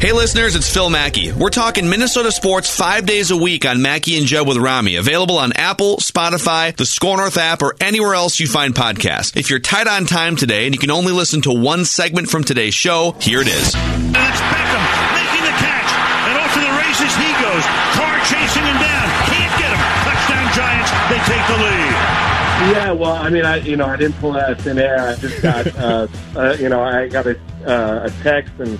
Hey listeners, it's Phil Mackey. We're talking Minnesota sports five days a week on Mackey and Judd with Rami. Available on Apple, Spotify, the Score North app, or anywhere else you find podcasts. If you're tight on time today and you can only listen to one segment from today's show, here it is. And it's Beckham making the catch. And off to the races he goes. Carr chasing him down. Can't get him. Touchdown Giants. They take the lead. Yeah, well, I mean, I you know I didn't pull that out of thin air. I just got uh, uh, you know I got a, uh, a text and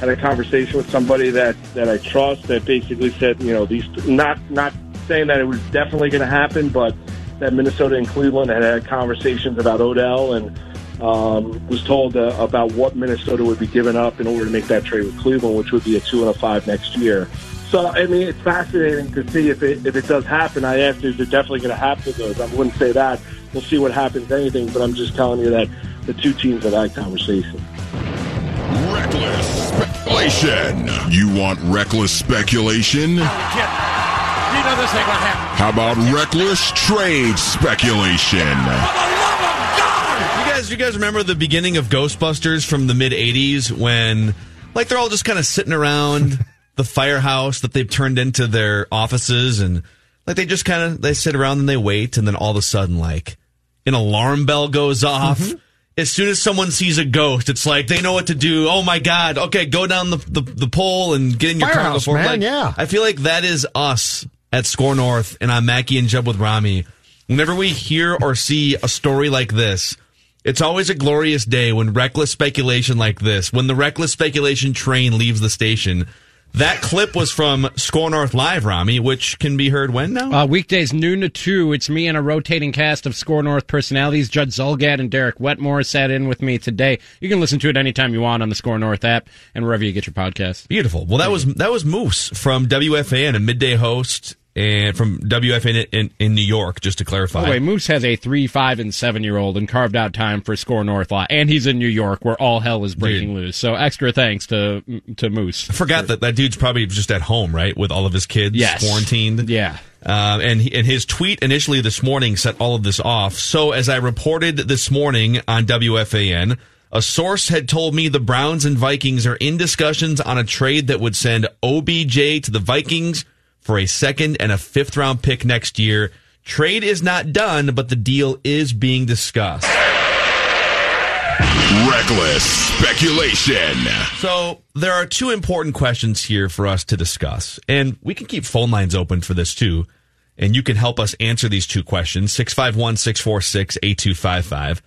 had a conversation with somebody that that I trust that basically said you know these not not saying that it was definitely going to happen, but that Minnesota and Cleveland had had conversations about Odell and um, was told uh, about what Minnesota would be giving up in order to make that trade with Cleveland, which would be a two and a five next year. So I mean, it's fascinating to see if it if it does happen. I asked, is it definitely going to happen? Those I wouldn't say that. We'll see what happens. Anything, but I'm just telling you that the two teams had that conversation. Reckless speculation. You want reckless speculation? Oh, you know this ain't gonna happen. How about reckless trade speculation? You guys, you guys remember the beginning of Ghostbusters from the mid '80s when, like, they're all just kind of sitting around the firehouse that they've turned into their offices, and like they just kind of they sit around and they wait, and then all of a sudden, like, an alarm bell goes off. Mm-hmm. As soon as someone sees a ghost, it's like they know what to do. Oh my god! Okay, go down the the, the pole and get in your Firehouse, car before. man, like, yeah. I feel like that is us at Score North, and I'm Mackey and Jeb with Rami. Whenever we hear or see a story like this, it's always a glorious day when reckless speculation like this, when the reckless speculation train leaves the station. That clip was from Score North Live, Rami, which can be heard when now? Uh, weekdays noon to two. It's me and a rotating cast of Score North personalities. Judd Zulgad and Derek Wetmore sat in with me today. You can listen to it anytime you want on the Score North app and wherever you get your podcasts. Beautiful. Well, that was that was Moose from WFAN, a midday host, and from WFAN in, in New York. Just to clarify, By the way, Moose has a three, five, and seven year old and carved out time for Score North Live, and he's in New York where all hell is breaking Dude. loose. So extra thanks to to Moose. I forgot that that dude's probably just at home, right, with all of his kids Yes. quarantined. Yeah. Um, and he, and his tweet initially this morning set all of this off. So as I reported this morning on WFAN, a source had told me the Browns and Vikings are in discussions on a trade that would send OBJ to the Vikings for a second and a fifth round pick next year. Trade is not done, but the deal is being discussed. Reckless speculation. So there are two important questions here for us to discuss, and we can keep phone lines open for this too. And you can help us answer these two questions 651 646 8255.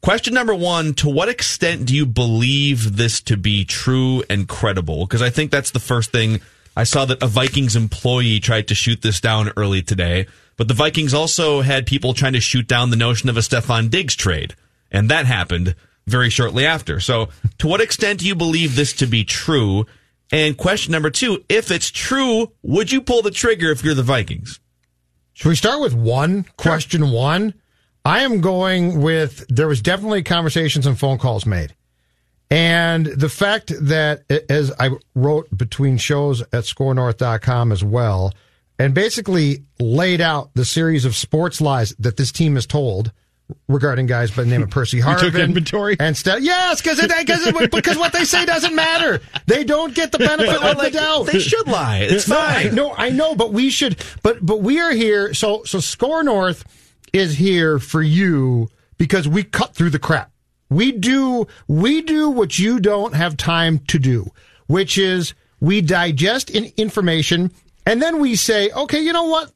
Question number one To what extent do you believe this to be true and credible? Because I think that's the first thing. I saw that a Vikings employee tried to shoot this down early today, but the Vikings also had people trying to shoot down the notion of a Stefon Diggs trade. And that happened very shortly after. So, to what extent do you believe this to be true? And question number two if it's true, would you pull the trigger if you're the Vikings? Should we start with one question? One, I am going with there was definitely conversations and phone calls made, and the fact that as I wrote between shows at ScoreNorth.com as well, and basically laid out the series of sports lies that this team has told regarding guys by the name of Percy You Harvin. took inventory? and stuff. Yes, because because because what they say doesn't matter. They don't get the benefit of the doubt. They should lie. It's No, I fine. know, I know, but we should. But but we are here. So so Score North is here for you because we cut through the crap. We do we do what you don't have time to do, which is we digest in information and then we say, okay, you know what,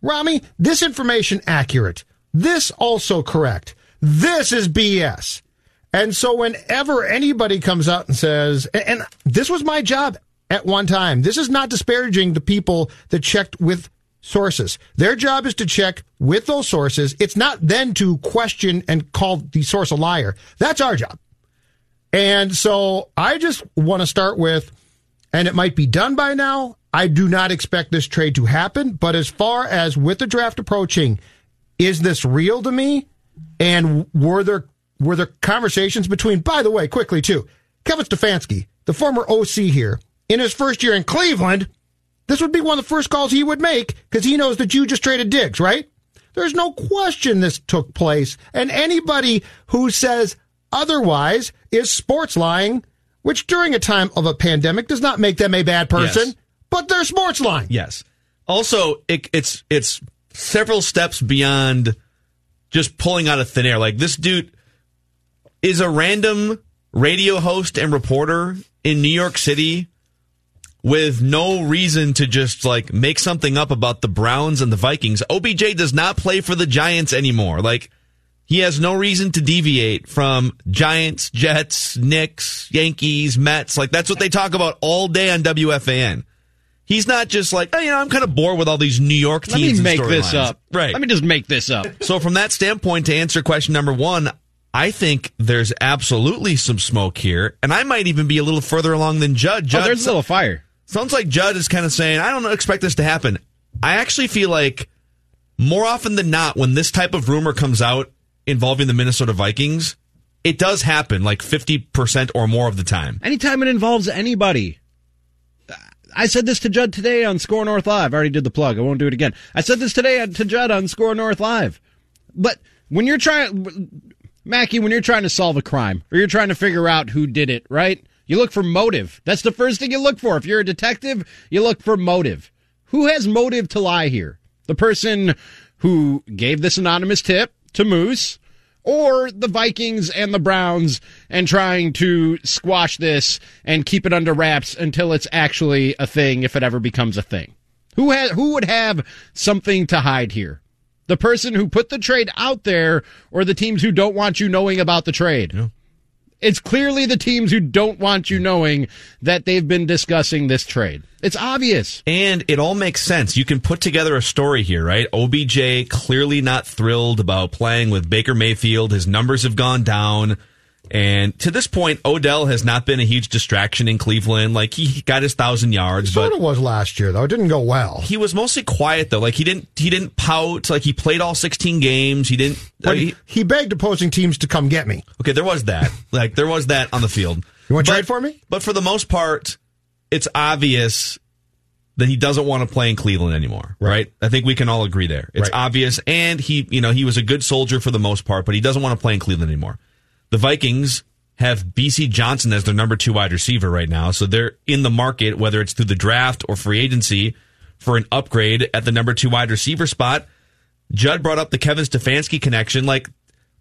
Rami, this information accurate. This also correct. This is BS. And so whenever anybody comes out and says, and this was my job at one time, this is not disparaging the people that checked with sources. Their job is to check with those sources. It's not then to question and call the source a liar. That's our job. And so I just want to start with, and it might be done by now. I do not expect this trade to happen. But as far as with the draft approaching, is this real to me? And were there were there conversations between, by the way, quickly too, Kevin Stefanski, the former OC here, in his first year in Cleveland, this would be one of the first calls he would make because he knows that you just traded Diggs, right? There's no question this took place. And anybody who says otherwise is sports lying, which during a time of a pandemic does not make them a bad person, yes. but they're sports lying. Yes. Also, it, it's it's several steps beyond just pulling out of thin air. Like this dude is a random radio host and reporter in New York City with no reason to just like make something up about the Browns and the Vikings. OBJ does not play for the Giants anymore. Like he has no reason to deviate from Giants, Jets, Knicks, Yankees, Mets. Like that's what they talk about all day on WFAN. He's not just like, oh, you know, I'm kind of bored with all these New York teams. Let me make this lines. up. Right. Let me just make this up. So from that standpoint, to answer question number one, I think there's absolutely some smoke here, and I might even be a little further along than Judd. Judd oh, there's still a little fire. Sounds like Judd is kind of saying, I don't expect this to happen. I actually feel like more often than not, when this type of rumor comes out involving the Minnesota Vikings, it does happen like 50% or more of the time. Anytime it involves anybody. I said this to Judd today on Score North Live. I already did the plug. I won't do it again. I said this today to Judd on Score North Live. But when you're trying, Mackey, when you're trying to solve a crime or you're trying to figure out who did it, right? You look for motive. That's the first thing you look for. If you're a detective, you look for motive. Who has motive to lie here? The person who gave this anonymous tip to Moose or the Vikings and the Browns and trying to squash this and keep it under wraps until it's actually a thing if it ever becomes a thing. Who has who would have something to hide here? The person who put the trade out there or the teams who don't want you knowing about the trade? Yeah. It's clearly the teams who don't want you knowing that they've been discussing this trade. It's obvious. And it all makes sense. You can put together a story here, right? OBJ clearly not thrilled about playing with Baker Mayfield. His numbers have gone down. And to this point, Odell has not been a huge distraction in Cleveland. Like he got his thousand yards, but it was last year though. It didn't go well. He was mostly quiet though. Like he didn't he didn't pout. Like he played all sixteen games. He didn't. Uh, but he, he, begged opposing teams to come get me. Okay, there was that. like there was that on the field. You want to trade for me? But for the most part, it's obvious that he doesn't want to play in Cleveland anymore, right? right? I think we can all agree there. It's right. obvious, and he, you know, he was a good soldier for the most part, but he doesn't want to play in Cleveland anymore. The Vikings have Bisi Johnson as their number two wide receiver right now. So they're in the market, whether it's through the draft or free agency, for an upgrade at the number two wide receiver spot. Judd brought up the Kevin Stefanski connection. Like,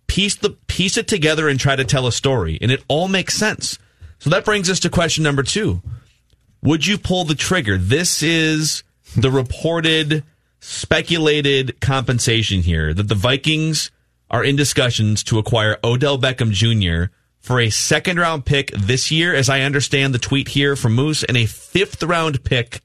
piece the piece it together and try to tell a story, and it all makes sense. So that brings us to question number two: Would you pull the trigger? This is the reported, speculated compensation here that the Vikings are in discussions to acquire Odell Beckham Jr. for a second round pick this year, as I understand the tweet here from Moose, and a fifth round pick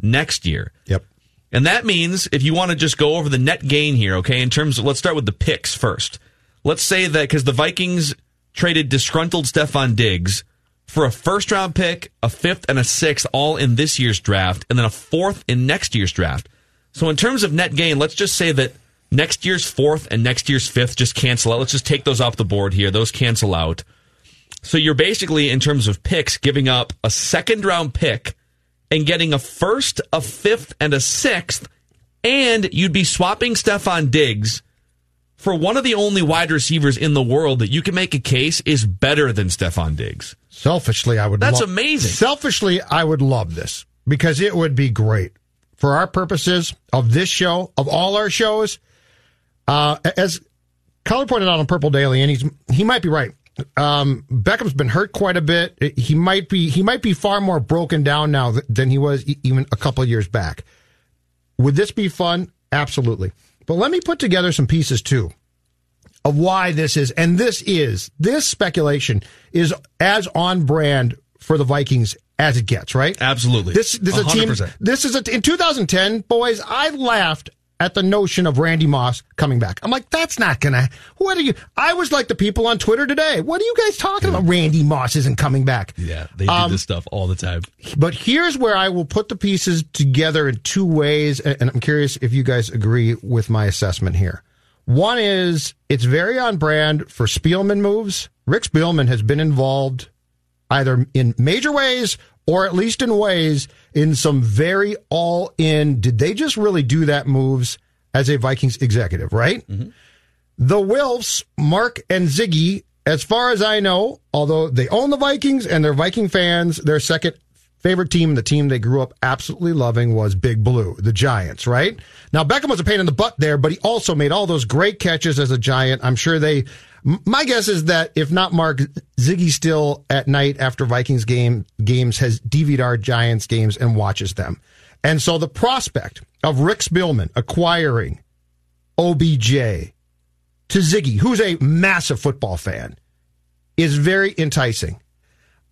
next year. Yep. And that means if you want to just go over the net gain here, okay, in terms of, let's start with the picks first. Let's say that because the Vikings traded disgruntled Stefon Diggs for a first round pick, a fifth, and a sixth, all in this year's draft, and then a fourth in next year's draft. So in terms of net gain, let's just say that Next year's fourth and next year's fifth just cancel out. Let's just take those off the board here. Those cancel out. So you're basically, in terms of picks, giving up a second round pick and getting a first, a fifth, and a sixth. And you'd be swapping Stefon Diggs for one of the only wide receivers in the world that you can make a case is better than Stefon Diggs. Selfishly, I would. That's lo- amazing. Selfishly, I would love this because it would be great for our purposes of this show, of all our shows. Uh, as Coller pointed out on Purple Daily, and he's he might be right. Um, Beckham's been hurt quite a bit. He might be he might be far more broken down now th- than he was even a couple of years back. Would this be fun? Absolutely. But let me put together some pieces too of why this is, and this is this speculation is as on brand for the Vikings as it gets. Right? Absolutely. This this is a team. This is a in 2010, boys. I laughed at the notion of Randy Moss coming back. I'm like, that's not gonna. What are you? I was like the people on Twitter today. What are you guys talking about? Randy Moss isn't coming back. Yeah, they do Um, this stuff all the time. But here's where I will put the pieces together in two ways, and and I'm curious if you guys agree with my assessment here. One is it's very on brand for Spielman moves. Rick Spielman has been involved either in major ways or at least in ways in some very all in. Did they just really do that moves as a Vikings executive, right? Mm-hmm. The Wilfs, Mark and Ziggy, as far as I know, although they own the Vikings and they're Viking fans, their second favorite team, the team they grew up absolutely loving was Big Blue, the Giants, right? Now, Beckham was a pain in the butt there, but he also made all those great catches as a Giant. I'm sure they, my guess is that if not Mark, Ziggy still at night after Vikings game, games has DVR Giants games and watches them. And so the prospect of Rick Spielman acquiring OBJ to Ziggy, who's a massive football fan, is very enticing.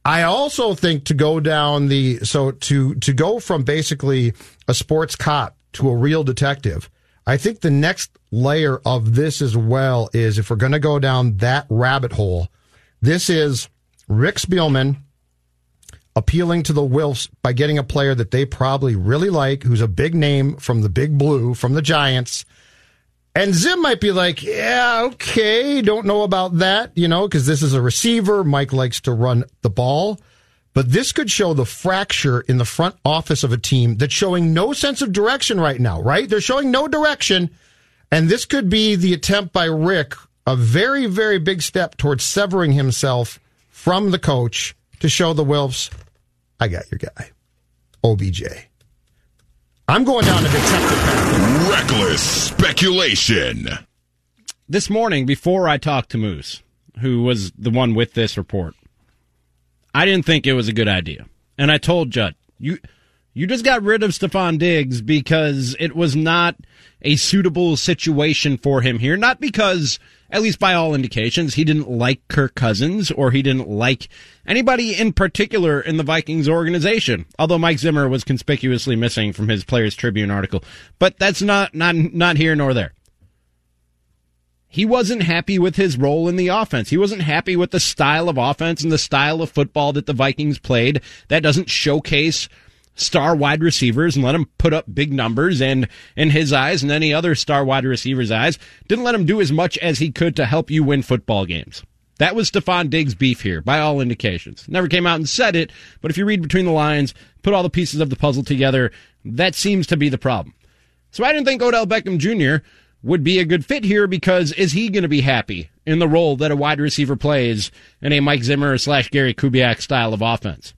I also think to go down the so to to go from basically a sports cop to a real detective. I think the next layer of this as well is if we're going to go down that rabbit hole, this is Rick Spielman appealing to the Wilfs by getting a player that they probably really like, who's a big name from the Big Blue, from the Giants. And Zim might be like, yeah, okay, don't know about that, you know, because this is a receiver. Mike likes to run the ball. But this could show the fracture in the front office of a team that's showing no sense of direction right now, right? They're showing no direction. And this could be the attempt by Rick, a very, very big step towards severing himself from the coach to show the Wilfs, I got your guy, OBJ. I'm going down to detective path. Reckless speculation. This morning, before I talked to Moose, who was the one with this report, I didn't think it was a good idea. And I told Judd, you you just got rid of Stefon Diggs because it was not a suitable situation for him here. Not because, at least by all indications, he didn't like Kirk Cousins or he didn't like anybody in particular in the Vikings organization. Although Mike Zimmer was conspicuously missing from his Players Tribune article. But that's not not not here nor there he wasn't happy with his role in the offense. He wasn't happy with the style of offense and the style of football that the Vikings played. That doesn't showcase star wide receivers and let him put up big numbers and in his eyes and any other star wide receiver's eyes didn't let him do as much as he could to help you win football games. That was Stefon Diggs' beef here, by all indications. Never came out and said it, but if you read between the lines, put all the pieces of the puzzle together, that seems to be the problem. So I didn't think Odell Beckham Jr. would be a good fit here because is he going to be happy in the role that a wide receiver plays in a Mike Zimmer slash Gary Kubiak style of offense?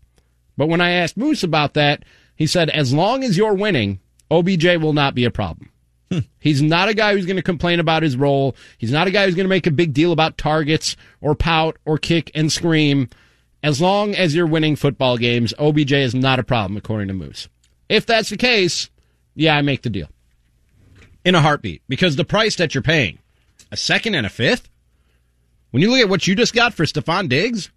But when I asked Moose about that, he said, as long as you're winning, OBJ will not be a problem. Hmm. He's not a guy who's going to complain about his role. He's not a guy who's going to make a big deal about targets or pout or kick and scream. As long as you're winning football games, OBJ is not a problem, according to Moose. If that's the case, yeah, I make the deal in a heartbeat because the price that you're paying, a second and a fifth, when you look at what you just got for Stefon Diggs,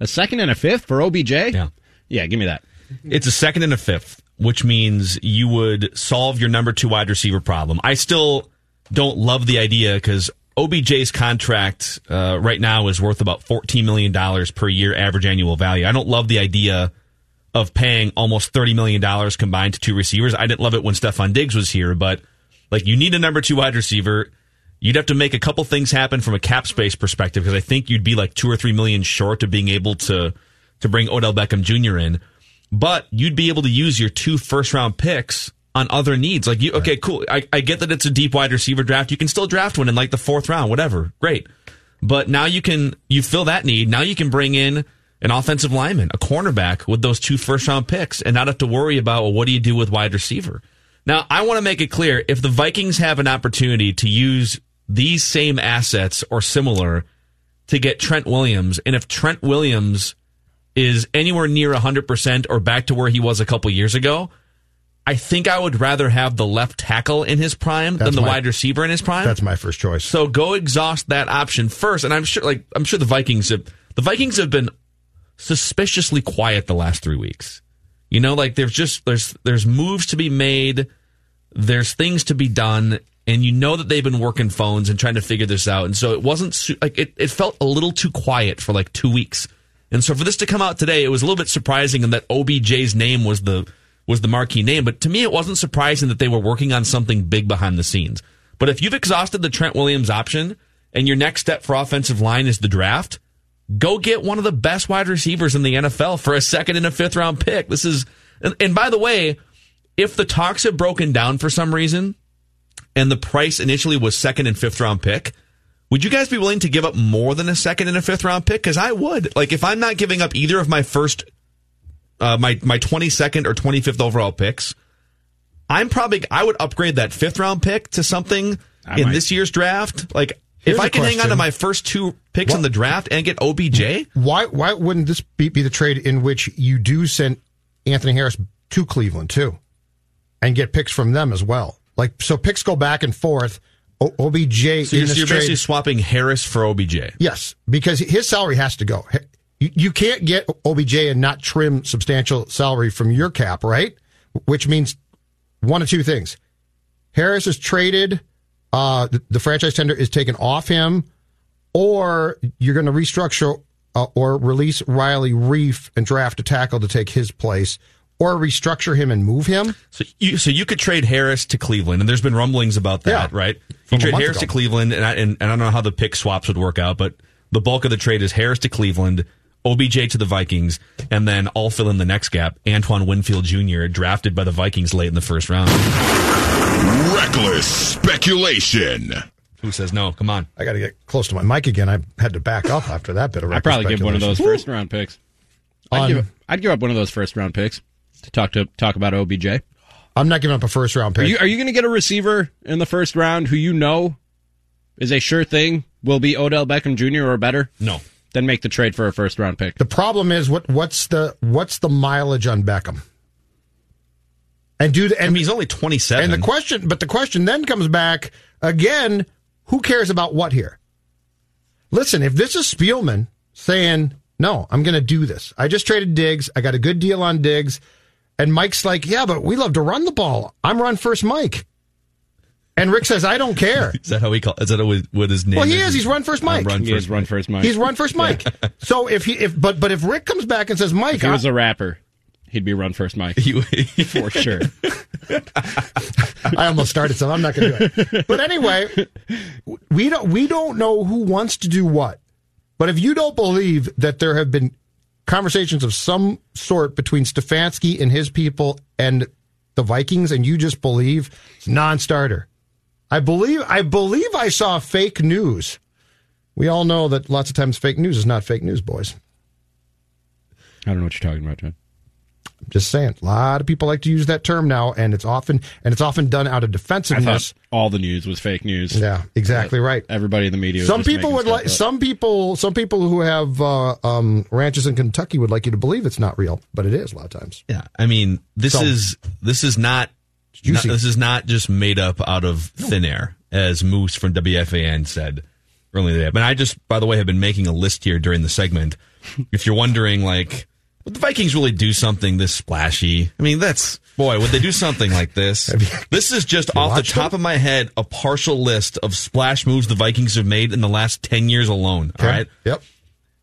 a second and a fifth for OBJ, Yeah. Yeah, give me that. It's a second and a fifth, which means you would solve your number two wide receiver problem. I still don't love the idea because OBJ's contract uh, right now is worth about $14 million per year average annual value. I don't love the idea of paying almost $30 million combined to two receivers. I didn't love it when Stefon Diggs was here, but like you need a number two wide receiver. You'd have to make a couple things happen from a cap space perspective because I think you'd be like two or three million short of being able to to bring Odell Beckham Jr. in. But you'd be able to use your two first round picks on other needs. Like you, okay, cool. I, I get that it's a deep wide receiver draft. You can still draft one in like the fourth round, whatever. Great. But now you can you fill that need. Now you can bring in an offensive lineman, a cornerback with those two first round picks, and not have to worry about well, what do you do with wide receiver. Now, I want to make it clear if the Vikings have an opportunity to use these same assets or similar to get Trent Williams, and if Trent Williams is anywhere near 100% or back to where he was a couple years ago, I think I would rather have the left tackle in his prime That's than the my- wide receiver in his prime. That's my first choice. So go exhaust that option first. And I'm sure, like, I'm sure the Vikings have, the Vikings have been suspiciously quiet the last three weeks. You know, like there's just, there's, there's moves to be made. There's things to be done. And you know that they've been working phones and trying to figure this out. And so it wasn't like, it, it felt a little too quiet for like two weeks. And so for this to come out today, it was a little bit surprising in that OBJ's name was the, was the marquee name. But to me, it wasn't surprising that they were working on something big behind the scenes. But if you've exhausted the Trent Williams option and your next step for offensive line is the draft, go get one of the best wide receivers in the NFL for a second and a fifth round pick. This is, and, and by the way, if the talks have broken down for some reason and the price initially was second and fifth round pick, would you guys be willing to give up more than a second and a fifth round pick? Because I would. Like, if I'm not giving up either of my first, uh, my my 22nd or 25th overall picks, I'm probably I would upgrade that fifth round pick to something I in might. this year's draft. Like, Here's if I can hang on to my first two picks in the draft and get OBJ, Why why wouldn't this be, be the trade in which you do send Anthony Harris to Cleveland too, and get picks from them as well? Like so, picks go back and forth. O- OBJ so you're, you're basically swapping Harris for OBJ. yes, because his salary has to go. You, you can't get OBJ and not trim substantial salary from your cap, right? Which means one of two things: Harris is traded, uh, the, the franchise tender is taken off him, or you're going to restructure uh, or release Riley Reiff and draft a tackle to take his place, or restructure him and move him. So you so you could trade Harris to Cleveland, and there's been rumblings about that, Yeah. right? You From a trade Harris ago. to Cleveland, and I, and, and I don't know how the pick swaps would work out, but the bulk of the trade is Harris to Cleveland, OBJ to the Vikings, and then I'll fill in the next gap. Antoine Winfield Jr. drafted by the Vikings late in the first round. Reckless speculation. Who says no? Come on. I got to get close to my mic again. I had to back up after that bit of. I'd probably give one of those speculation. first round picks. I'd, On- give, I'd give up one of those first round picks to talk to talk about OBJ. I'm not giving up a first round Are pick. you are you going to get a receiver in the first round who you know is a sure thing will be Odell Beckham Jr. or better? No. Then make the trade for a first round pick. the problem is what what's the what's the mileage on Beckham? And do the, I and mean, he's only 27. And the question, but the question then comes back again: Who cares about what here? Listen, if this is Spielman saying, "No, I'm going to do this. I just traded Diggs. I got a good deal on Diggs," and Mike's like, "Yeah, but we love to run the ball. I'm run first, Mike." And Rick says, "I don't care." is that how he call? Is that what what his name? Well, he is? is. He's run first, Mike. run He first. is run first, Mike. He's run first, Mike. so if he, if but but if Rick comes back and says, "Mike," if he was I- a rapper, he'd be run first, Mike You- for sure. I almost started some. I'm not going to do it. But anyway, we don't we don't know who wants to do what. But if you don't believe that there have been conversations of some sort between Stefanski and his people and the Vikings, and you just believe non-starter, I believe I believe I saw fake news. We all know that lots of times fake news is not fake news, boys. I don't know what you're talking about, John. Just saying. A lot of people like to use that term now, and it's often and it's often done out of I defensiveness. thought all the news was fake news. Yeah, exactly right. Everybody in the media. some just people would like up. some people some people who have uh, um, ranches in Kentucky would like you to believe it's not real, but it is a lot of times. Yeah, I mean, this So- is this is not, not this is not just made up out of thin air, as Moose from WFAN said earlier today. But I just, by the way, have been making a list here during the segment. if you're wondering, like, would the Vikings really do something this splashy? I mean, that's boy, would they do something like this? this is just off the top of my head a partial list of splash moves the Vikings have made in the last ten years alone. All right, Yep.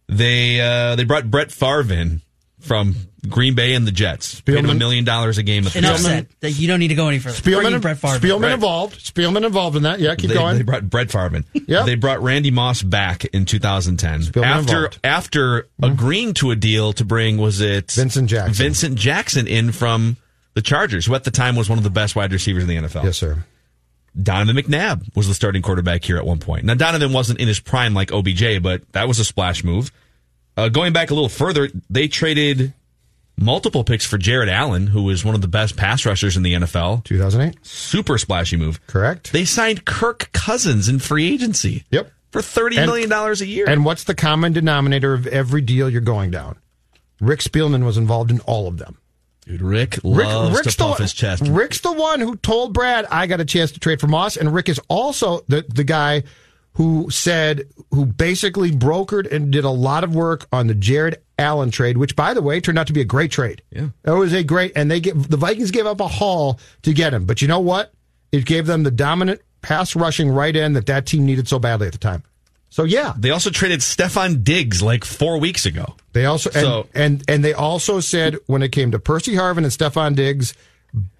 they uh, they brought Brett Favre in from Green Bay and the Jets. Paid him a million dollars a game. At the Enough time. said. That you don't need to go any further. Bringing Spielman, Brett Favre. Spielman Right. involved. Spielman involved in that. Yeah, keep They, going. they brought Brett Favre in. Yep. They brought Randy Moss back in 2010 Spielman after involved. Mm-hmm. after agreeing to a deal to bring was it Vincent Jackson. Vincent Jackson in from the Chargers, who at the time was one of the best wide receivers in the NFL. yes, sir. Donovan McNabb was the starting quarterback here at one point. Now Donovan wasn't in his prime like OBJ, but that was a splash move. Uh, going back a little further, they traded multiple picks for Jared Allen, who was one of the best pass rushers in the NFL. 2008. Super splashy move. Correct. They signed Kirk Cousins in free agency. Yep. for thirty million dollars a year. And what's the common denominator of every deal you're going down? Rick Spielman was involved in all of them. Dude, Rick loves Rick, Rick's to puff the, his chest. Rick's the one who told Brad, "I got a chance to trade for Moss," and Rick is also the the guy who said, who basically brokered and did a lot of work on the Jared Allen trade, which, by the way, turned out to be a great trade. Yeah, it was a great, and they give the Vikings gave up a haul to get him, but you know what? It gave them the dominant pass rushing right end that that team needed so badly at the time. So yeah, they also traded Stefon Diggs like four weeks ago. They also so, and, and and they also said when it came to Percy Harvin and Stefon Diggs,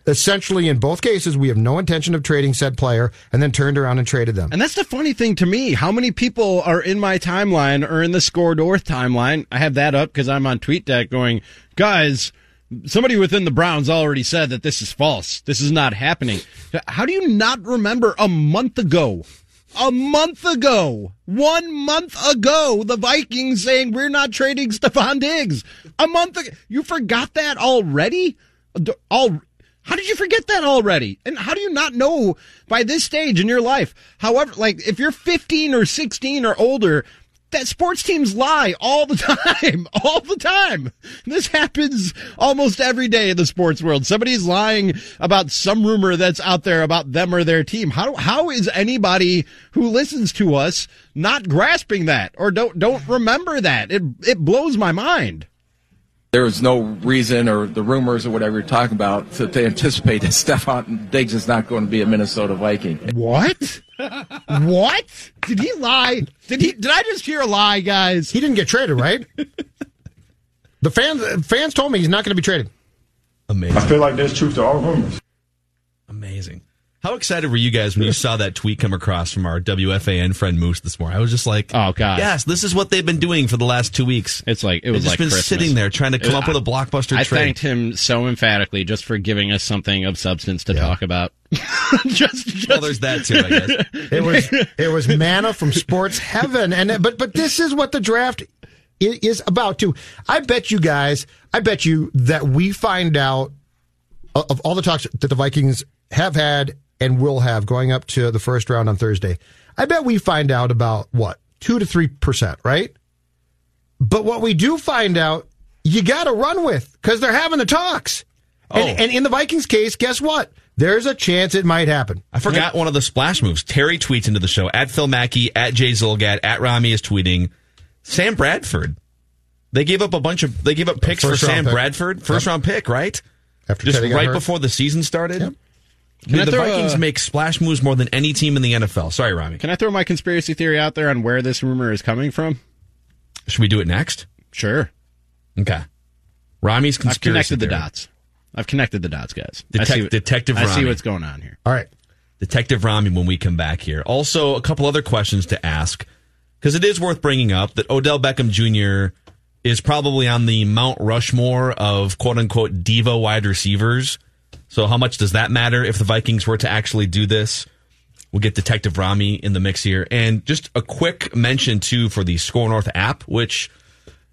essentially in both cases we have no intention of trading said player and then turned around and traded them. And that's the funny thing to me. How many people are in my timeline or in the score north timeline? I have that up because i'm on tweetdeck going guys somebody within the browns already said that this is false. This is not happening. How do you not remember a month ago? A month ago, one month ago, the Vikings saying we're not trading Stefon Diggs. A month ago, you forgot that already? All how did you forget that already? And how do you not know by this stage in your life? However, like if you're 15 or 16 or older, that sports teams lie all the time, all the time. This happens almost every day in the sports world. Somebody's lying about some rumor that's out there about them or their team. How how is anybody who listens to us not grasping that or don't don't remember that? It it blows my mind there was no reason or the rumors or whatever you're talking about to, to anticipate that Stefon Diggs is not going to be a Minnesota Viking. What? what? Did he lie? Did he? Did I just hear a lie, guys? He didn't get traded, right? the fans fans told me he's not going to be traded. Amazing. I feel like there's truth to all rumors. Amazing. How excited were you guys when you saw that tweet come across from our WFAN friend Moose this morning? I was just like, "Oh God, yes, this is what they've been doing for the last two weeks." It's like it was just like been Christmas. sitting there trying to come up with a blockbuster. I trade. thanked him so emphatically just for giving us something of substance to yeah. talk about. just, just, well, there's that too. I guess it was it was manna from sports heaven, and but but this is what the draft is about too. I bet you guys, I bet you that we find out of all the talks that the Vikings have had and will have going up to the first round on Thursday. I bet we find out about what, two to three percent, right? But what we do find out, you got to run with because they're having the talks. Oh. And, and in the Vikings case, guess what? There's a chance it might happen. I forgot one of the splash moves. Terry tweets into the show at Phil Mackey, at Jay Zulgad, at Rami is tweeting. Sam Bradford. They gave up a bunch of they gave up picks for Sam pick. Bradford, first yep. round pick, right? After just right before the season started. Yep. Can the Vikings a, make splash moves more than any team in the NFL. Sorry, Rami. Can I throw my conspiracy theory out there on where this rumor is coming from? Should we do it next? Sure. Okay. Rami's conspiracy I've connected theory. the dots. I've connected the dots, guys. Detec- I see, Detective Rami. I see what's going on here. All right. Detective Rami when we come back here. Also, a couple other questions to ask because it is worth bringing up that Odell Beckham Jr. is probably on the Mount Rushmore of quote unquote diva wide receivers so, how much does that matter if the Vikings were to actually do this? We'll get Detective Rami in the mix here. And just a quick mention, too, for the Score North app, which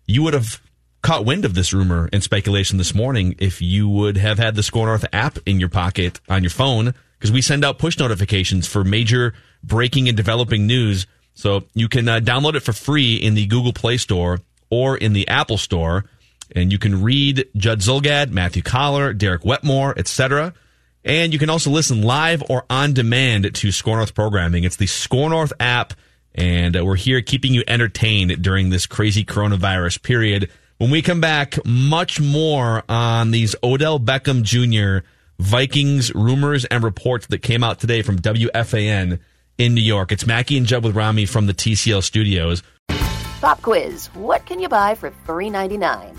you would have caught wind of this rumor and speculation this morning if you would have had the Score North app in your pocket on your phone, because we send out push notifications for major breaking and developing news. So you can uh, download it for free in the Google Play Store or in the Apple Store. And you can read Judd Zulgad, Matthew Coller, Derek Wetmore, etc. And you can also listen live or on demand to Score North programming. It's the Score North app, and uh, we're here keeping you entertained during this crazy coronavirus period. When we come back, much more on these Odell Beckham Jr. Vikings rumors and reports that came out today from WFAN in New York. It's Mackey and Judd with Rami from the TCL studios. Pop quiz What can you buy for $3.99?